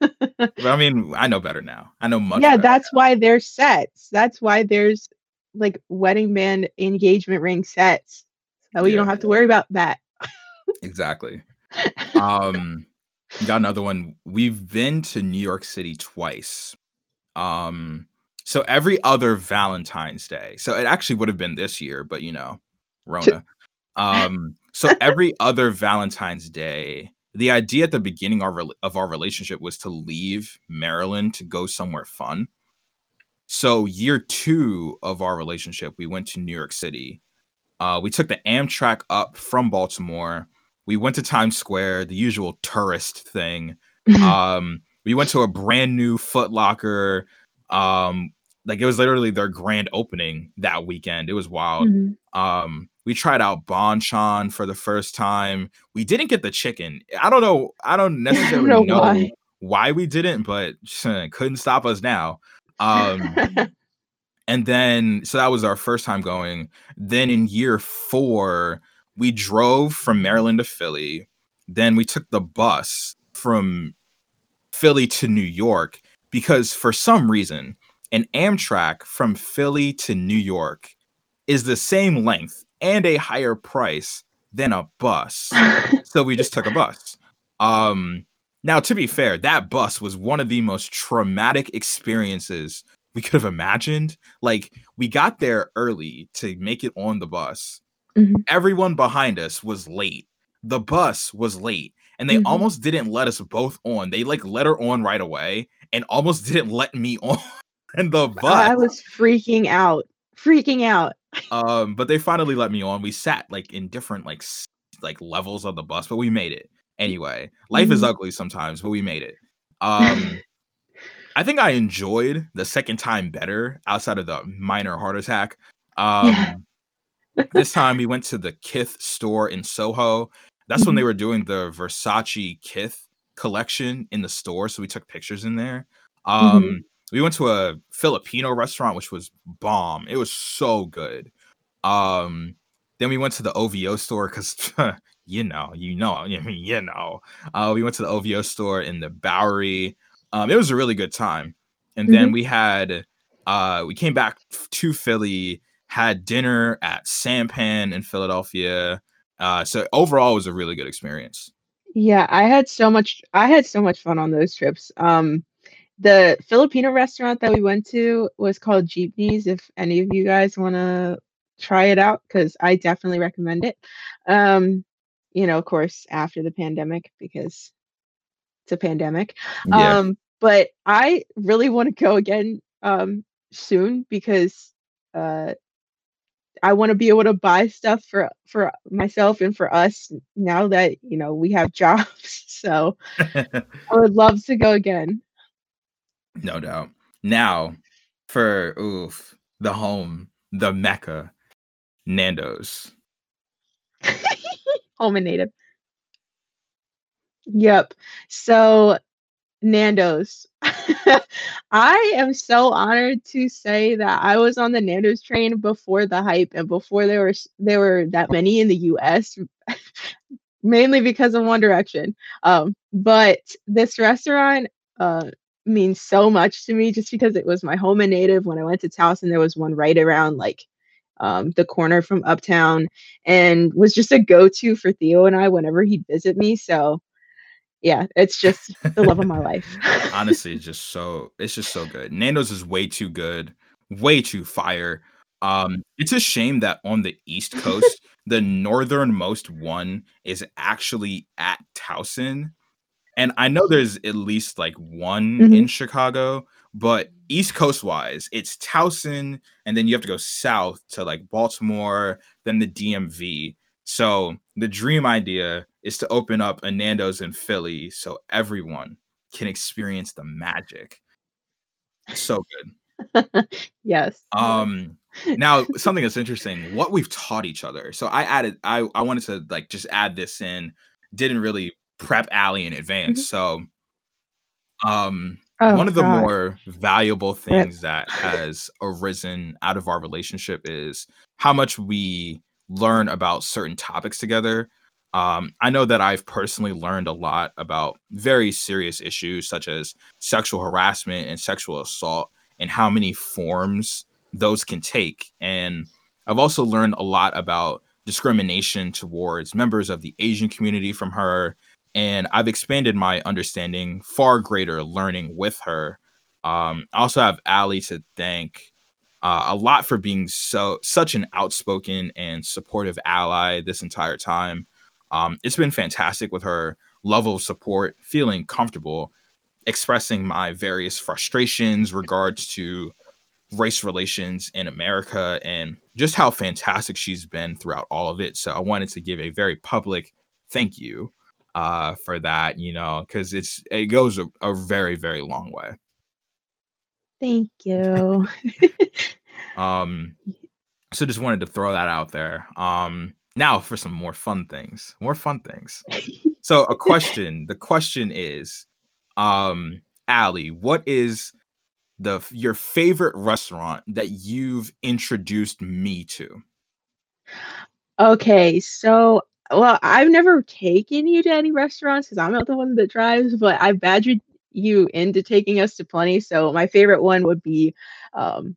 [SPEAKER 1] I mean, I know better now. I know much.
[SPEAKER 2] Yeah, that's
[SPEAKER 1] now.
[SPEAKER 2] why there's sets. That's why there's like wedding band engagement ring sets. So yeah. you don't have to worry about that.
[SPEAKER 1] exactly. Um got another one. We've been to New York City twice. Um, so every other Valentine's Day. So it actually would have been this year, but you know, Rona. Um, so every other Valentine's Day, the idea at the beginning of our, of our relationship was to leave Maryland to go somewhere fun. So year two of our relationship, we went to New York City. Uh, we took the Amtrak up from Baltimore we went to Times Square, the usual tourist thing. um, we went to a brand new Foot Locker. Um, like it was literally their grand opening that weekend. It was wild. Mm-hmm. Um, we tried out Bonchon for the first time. We didn't get the chicken. I don't know. I don't necessarily I don't know, know why. why. we didn't, but couldn't stop us now. Um, and then so that was our first time going. Then in year four, we drove from Maryland to Philly. Then we took the bus from Philly to New York because for some reason, an Amtrak from Philly to New York is the same length and a higher price than a bus. so we just took a bus. Um, now, to be fair, that bus was one of the most traumatic experiences we could have imagined. Like, we got there early to make it on the bus. Mm-hmm. Everyone behind us was late. The bus was late, and they mm-hmm. almost didn't let us both on. They like let her on right away, and almost didn't let me on. and the bus,
[SPEAKER 2] I was freaking out, freaking out.
[SPEAKER 1] um, but they finally let me on. We sat like in different like like levels of the bus, but we made it anyway. Life mm-hmm. is ugly sometimes, but we made it. Um. I think I enjoyed the second time better outside of the minor heart attack. Um, this time we went to the Kith store in Soho. That's mm-hmm. when they mm-hmm. were doing the Versace Kith collection in the store. So we took pictures in there. Um, mm-hmm. We went to a Filipino restaurant, which was bomb. It was so good. Um, then we went to the OVO store because, you know, you know, I mean, you know, uh, we went to the OVO store in the Bowery. Um, it was a really good time. And mm-hmm. then we had, uh, we came back to Philly had dinner at Sampan in Philadelphia. Uh, so overall, it was a really good experience.
[SPEAKER 2] Yeah, I had so much. I had so much fun on those trips. Um, the Filipino restaurant that we went to was called Jeepneys. If any of you guys want to try it out, because I definitely recommend it. Um, you know, of course, after the pandemic, because a pandemic. Yeah. Um, but I really want to go again um, soon because uh, I want to be able to buy stuff for for myself and for us now that you know we have jobs. So I would love to go again.
[SPEAKER 1] No doubt. Now for oof the home, the mecca, Nando's.
[SPEAKER 2] home and native. Yep. So Nando's. I am so honored to say that I was on the Nando's train before the hype and before there were there were that many in the US mainly because of One Direction. Um, but this restaurant uh, means so much to me just because it was my home and native when I went to Towson there was one right around like um, the corner from Uptown and was just a go-to for Theo and I whenever he'd visit me. So yeah, it's just the love of my life.
[SPEAKER 1] Honestly, it's just so it's just so good. Nando's is way too good, way too fire. Um, it's a shame that on the East Coast, the northernmost one is actually at Towson. And I know there's at least like one
[SPEAKER 2] Mhm.
[SPEAKER 1] in Chicago, but East Coast wise, it's Towson, and then you have to go south to like Baltimore, then the DMV. So the dream idea is to open up a Nando's in Philly so everyone can experience the magic. So good.
[SPEAKER 2] yes.
[SPEAKER 1] Um now something that's interesting, what we've taught each other. So I added I I wanted to like just add this in. Didn't really prep Allie in advance.
[SPEAKER 2] Mhm.
[SPEAKER 1] So um
[SPEAKER 2] Oh,
[SPEAKER 1] one of the
[SPEAKER 2] God.
[SPEAKER 1] more valuable things that has arisen out of our relationship is how much we learn about certain topics together. Um, I know that I've personally learned a lot about very serious issues such as sexual harassment and sexual assault and how many forms those can take. And I've also learned a lot about discrimination towards members of the Asian community from her and I've expanded my understanding far greater learning with her. Um, I also have Allie to thank uh, a lot for being so such an outspoken and supportive ally this entire time. Um, it's been fantastic with her level of support, feeling comfortable expressing my various frustrations regards to race relations in America and just how fantastic she's been throughout all of it. So I wanted to give a very public thank you uh for that you know because it's it goes a, a very very long way
[SPEAKER 2] Thank you.
[SPEAKER 1] um so just wanted to throw that out there. Um now for some more fun things more fun things. So a question the question is um Allie, what is the your favorite restaurant that you've introduced me to?
[SPEAKER 2] Okay, so well, I've never taken you to any restaurants because I'm not the one that drives, but I've badgered you into taking us to plenty. So my favorite one would be, um,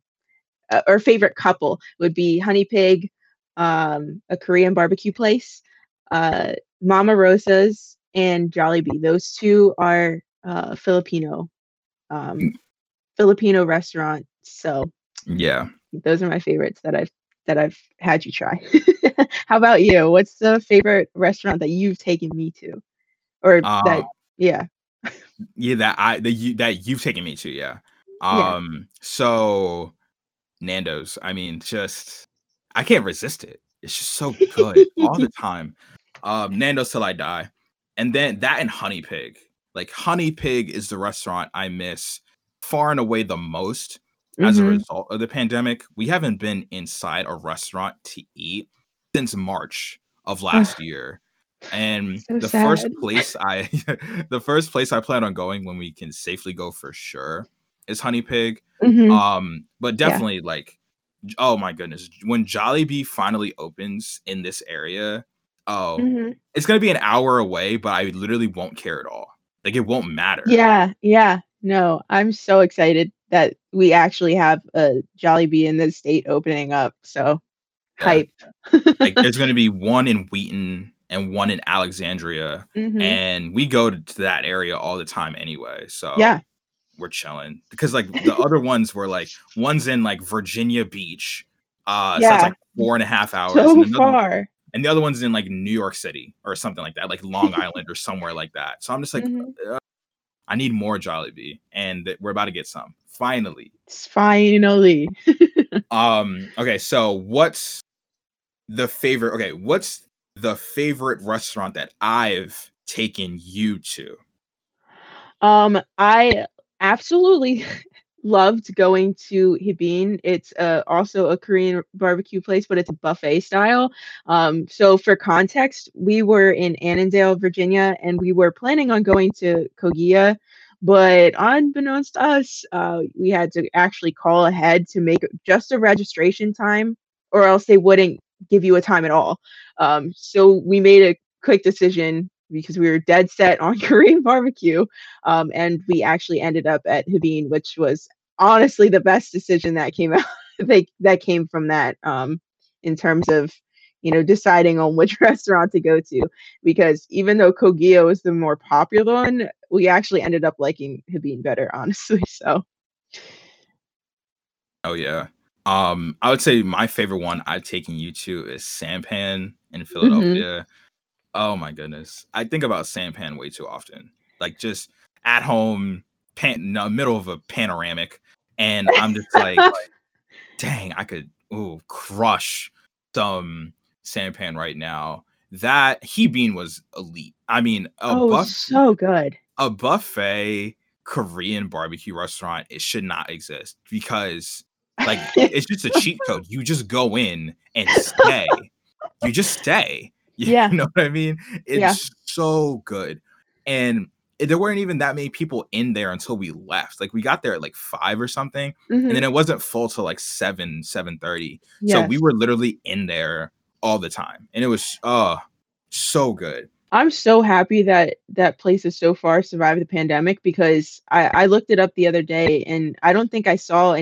[SPEAKER 2] uh, or favorite couple would be Honey Pig, um, a Korean barbecue place, uh, Mama Rosa's, and Jollibee. Those two are uh, Filipino, um, Filipino restaurants. So
[SPEAKER 1] yeah
[SPEAKER 2] those are my favorites that I've that I've had you try. How about you? What's the favorite restaurant that you've taken me to? Or
[SPEAKER 1] uh
[SPEAKER 2] that yeah.
[SPEAKER 1] Yeah that i that you that you've taken me to yeah.
[SPEAKER 2] Yeah.
[SPEAKER 1] um so nando's i mean just i can't resist it. It's just so good all the time. Um nando's till i die. And then that and honey pig. Like honey pig is the restaurant i miss far and away the most as a
[SPEAKER 2] Mhm.
[SPEAKER 1] result of the pandemic. We haven't been inside a restaurant to eat since march of last year and
[SPEAKER 2] So
[SPEAKER 1] the first place i the first place i plan on going when we can safely go for sure is honey pig
[SPEAKER 2] Mhm.
[SPEAKER 1] um but
[SPEAKER 2] Yeah.
[SPEAKER 1] definitely like oh my goodness when jollibee finally opens in this area oh
[SPEAKER 2] Mhm.
[SPEAKER 1] it's gonna be an hour away but i literally won't care at all like it won't matter
[SPEAKER 2] Yeah, yeah. No, I'm so excited that we actually have a Jollibee in this state opening up. So
[SPEAKER 1] Yeah.
[SPEAKER 2] hype.
[SPEAKER 1] like there's gonna be one in wheaton and one in alexandria
[SPEAKER 2] Mhm.
[SPEAKER 1] and we go to, to that area all the time anyway so
[SPEAKER 2] Yeah.
[SPEAKER 1] we're chilling because like the other ones were like one's in like virginia beach uh so that's
[SPEAKER 2] Yeah.
[SPEAKER 1] like four and a half hours
[SPEAKER 2] So
[SPEAKER 1] and,
[SPEAKER 2] far.
[SPEAKER 1] and the other one's in like new york city or something like that like long island or somewhere like that so i'm just like
[SPEAKER 2] Mhm.
[SPEAKER 1] uh, i need more jollibee and th- we're about to get some finally
[SPEAKER 2] finally.
[SPEAKER 1] um okay so what's the favorite okay what's the favorite restaurant that i've taken you to
[SPEAKER 2] Um, I absolutely loved going to Hee Been. It's uh, also a Korean barbecue place, but it's a buffet style. Um, so for context, we were in Annandale, Virginia, and we were planning on going to Kogiya, but unbeknownst to us, uh, we had to actually call ahead to make just a registration time, or else they wouldn't give you a time at all. Um, so we made a quick decision because we were dead set on Korean barbecue um, and we actually ended up at Hee Been, which was honestly the best decision that came out they, that came from that um, in terms of you know, deciding on which restaurant to go to. Because even though Kogiya is the more popular one, we actually ended up liking Hee Been better, honestly. So.
[SPEAKER 1] Oh yeah. Um, I would say my favorite one I've taken you to is Sampan in
[SPEAKER 2] Mm-hmm.
[SPEAKER 1] Philadelphia. Oh my goodness. I think about Sampan way too often. Like just at home, pan in the middle of a panoramic, and I'm just like, dang, I could ooh crush some Sampan right now. That Hee Been was elite. I mean, a
[SPEAKER 2] oh,
[SPEAKER 1] buff
[SPEAKER 2] so good.
[SPEAKER 1] a buffet Korean barbecue restaurant, it should not exist because like it's just a cheat code. You just go in and stay. You just stay. You
[SPEAKER 2] Yeah.
[SPEAKER 1] know what I mean? It's
[SPEAKER 2] Yeah.
[SPEAKER 1] so good. And there weren't even that many people in there until we left. Like we got there at like five or something,
[SPEAKER 2] Mhm.
[SPEAKER 1] and then it wasn't full till like seven, seven thirty.
[SPEAKER 2] Yes.
[SPEAKER 1] So we were literally in there all the time, and it was oh so good.
[SPEAKER 2] I'm so happy that that place has so far survived the pandemic because I, I looked it up the other day and I don't think I saw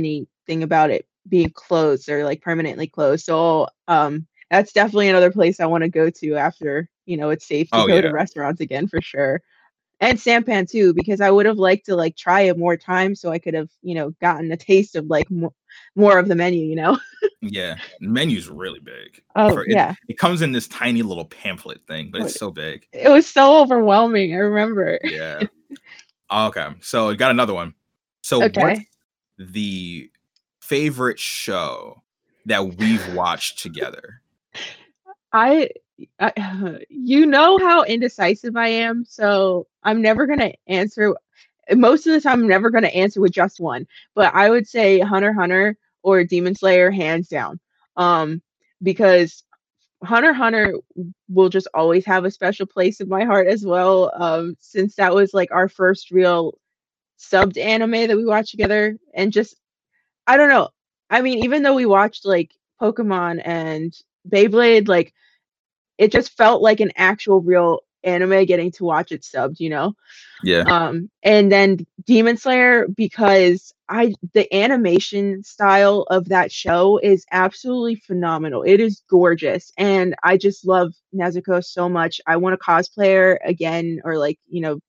[SPEAKER 2] anything about it being closed or like permanently closed. So um that's definitely another place I want to go to after, you know, it's safe to
[SPEAKER 1] Oh,
[SPEAKER 2] go
[SPEAKER 1] yeah.
[SPEAKER 2] to restaurants again for sure. And Sampan too, because I would have liked to like try it more times so I could have, you know, gotten a taste of like more, more of the menu, you know?
[SPEAKER 1] Yeah, the menu's really big.
[SPEAKER 2] Oh
[SPEAKER 1] For- it-
[SPEAKER 2] yeah.
[SPEAKER 1] It comes in this tiny little pamphlet thing, but it's so big.
[SPEAKER 2] It was so overwhelming. I remember.
[SPEAKER 1] Yeah. okay. So got another one. So what's
[SPEAKER 2] Okay.
[SPEAKER 1] the favorite show that we've watched together?
[SPEAKER 2] I, I you know how indecisive I am, so I'm never gonna answer. Most of the time, I'm never gonna answer with just one. But I would say Hunter Hunter or Demon Slayer, hands down. Um, because Hunter Hunter will just always have a special place in my heart as well. Um, since that was like our first real subbed anime that we watched together, and just I don't know. I mean, even though we watched like Pokemon and Beyblade, like it just felt like an actual real anime getting to watch it subbed, you know?
[SPEAKER 1] Yeah.
[SPEAKER 2] Um, and then Demon Slayer because I the animation style of that show is absolutely phenomenal. It is gorgeous, and I just love Nezuko so much. I want to cosplay her again, or like you know,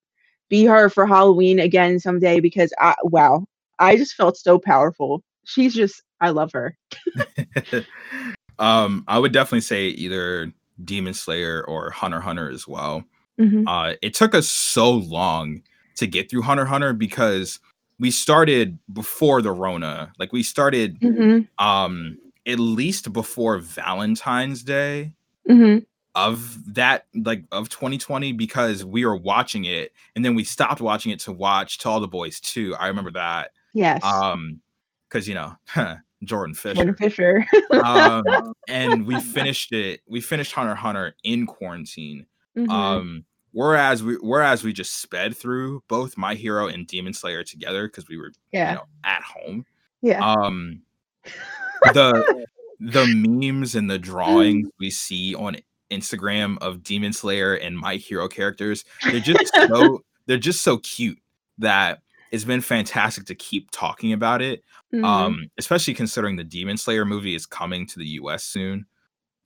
[SPEAKER 2] be her for Halloween again someday because I wow, I just felt so powerful. She's just I love her.
[SPEAKER 1] um, I would definitely say either Demon Slayer or Hunter Hunter as well.
[SPEAKER 2] Mhm.
[SPEAKER 1] Uh, it took us so long to get through Hunter Hunter because we started before the Rona. Like we started
[SPEAKER 2] Mhm.
[SPEAKER 1] um at least before Valentine's Day
[SPEAKER 2] Mhm.
[SPEAKER 1] of that like of 2020 because we were watching it and then we stopped watching it to watch To All the Boys 2. I remember that.
[SPEAKER 2] Yes.
[SPEAKER 1] Um because you know Jordan Fisher.
[SPEAKER 2] Jordan Fisher.
[SPEAKER 1] um and we finished it we finished hunter hunter in quarantine
[SPEAKER 2] Mhm.
[SPEAKER 1] um whereas we whereas we just sped through both my hero and demon slayer together because we were
[SPEAKER 2] yeah.
[SPEAKER 1] you know at home
[SPEAKER 2] yeah.
[SPEAKER 1] um the the memes and the drawings we see on instagram of demon slayer and my hero characters they're just so they're just so cute that it's been fantastic to keep talking about it
[SPEAKER 2] Mhm.
[SPEAKER 1] um especially considering the demon slayer movie is coming to the us soon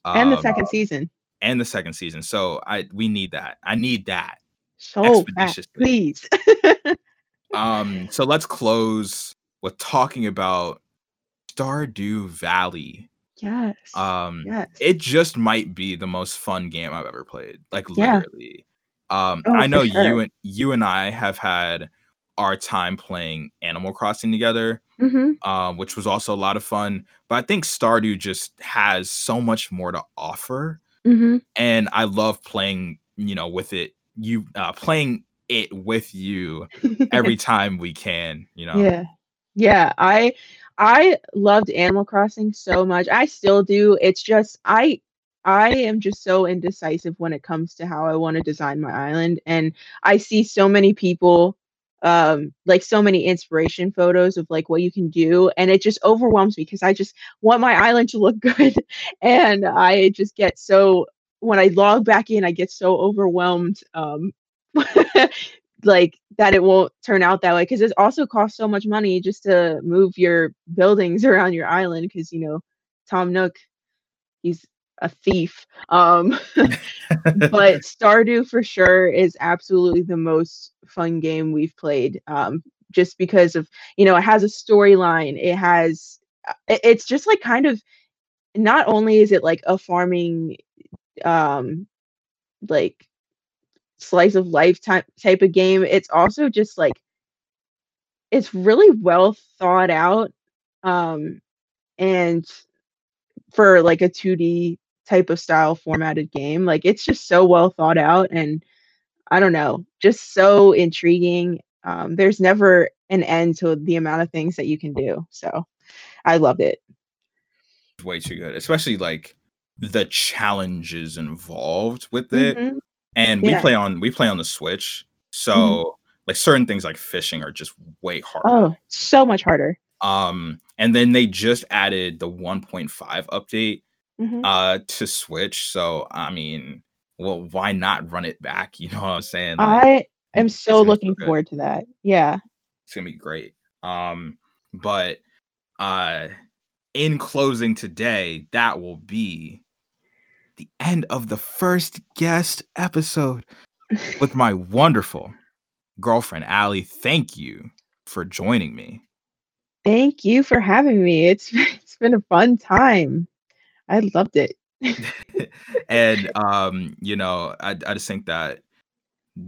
[SPEAKER 2] and the
[SPEAKER 1] Um,
[SPEAKER 2] second season.
[SPEAKER 1] and the second season so i we need that i need that
[SPEAKER 2] So fast, please.
[SPEAKER 1] um so let's close with talking about stardew valley
[SPEAKER 2] yes.
[SPEAKER 1] um
[SPEAKER 2] yes.
[SPEAKER 1] it just might be the most fun game i've ever played like
[SPEAKER 2] Yeah.
[SPEAKER 1] literally um
[SPEAKER 2] Oh,
[SPEAKER 1] i know you and you and i have had our time playing animal crossing together
[SPEAKER 2] hmm
[SPEAKER 1] um, which was also a lot of fun. But I think Stardew just has so much more to offer,
[SPEAKER 2] hmm
[SPEAKER 1] and I love playing, you know, with it. You uh, playing it with you every time we can. You know,
[SPEAKER 2] Yeah. Yeah, I I loved Animal Crossing so much. I still do. It's just I I am just so indecisive when it comes to how I want to design my island and I see so many people um like so many inspiration photos of like what you can do and it just overwhelms me because I just want my island to look good and I just get so when I log back in I get so overwhelmed um like that it won't turn out that way because it also costs so much money just to move your buildings around your island because you know Tom Nook he's a thief. Um, but Stardew for sure is absolutely the most fun game we've played. Um, just because of you know it has a storyline. It has uh, it's just like kind of not only is it like a farming um like slice of life type type of game, it's also just like it's really well thought out um and for like a 2D type of style formatted game. Like it's just so well thought out and I don't know, just so intriguing. Um, there's never an end to the amount of things that you can do. So I loved it.
[SPEAKER 1] Way too good, especially like the challenges involved with it. Mm-hmm. And we yeah. play on we play on the Switch, so mm-hmm. like certain things like fishing are just way harder.
[SPEAKER 2] Oh, so much harder.
[SPEAKER 1] Um, and then they just added the 1.5 update mm-hmm. uh to Switch. So I mean, well, why not run it back? You know what I'm saying?
[SPEAKER 2] Like, I am so looking so forward to that. Yeah.
[SPEAKER 1] It's gonna be great. Um, but uh in closing today, that will be the end of the first guest episode with my wonderful girlfriend Allie. Thank you for joining me.
[SPEAKER 2] Thank you for having me. It's it's been a fun time. I loved it.
[SPEAKER 1] and um, you know, I I just think that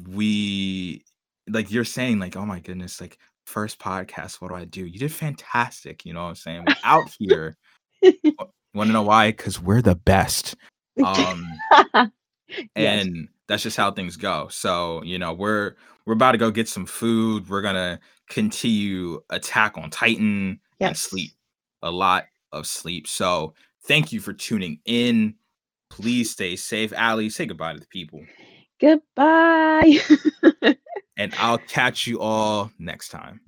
[SPEAKER 1] we like you're saying, like, oh my goodness, like first podcast, what do I do? You did fantastic, you know what I'm saying? We're out here. Wanna know why? Because we're the best. Um and that's just how things go. So, you know, we're we're about to go get some food. We're gonna continue attack on Titan yes. and sleep. A lot of sleep. So thank you for tuning in. Please stay safe. Allie, say goodbye to the people.
[SPEAKER 2] Goodbye.
[SPEAKER 1] and I'll catch you all next time.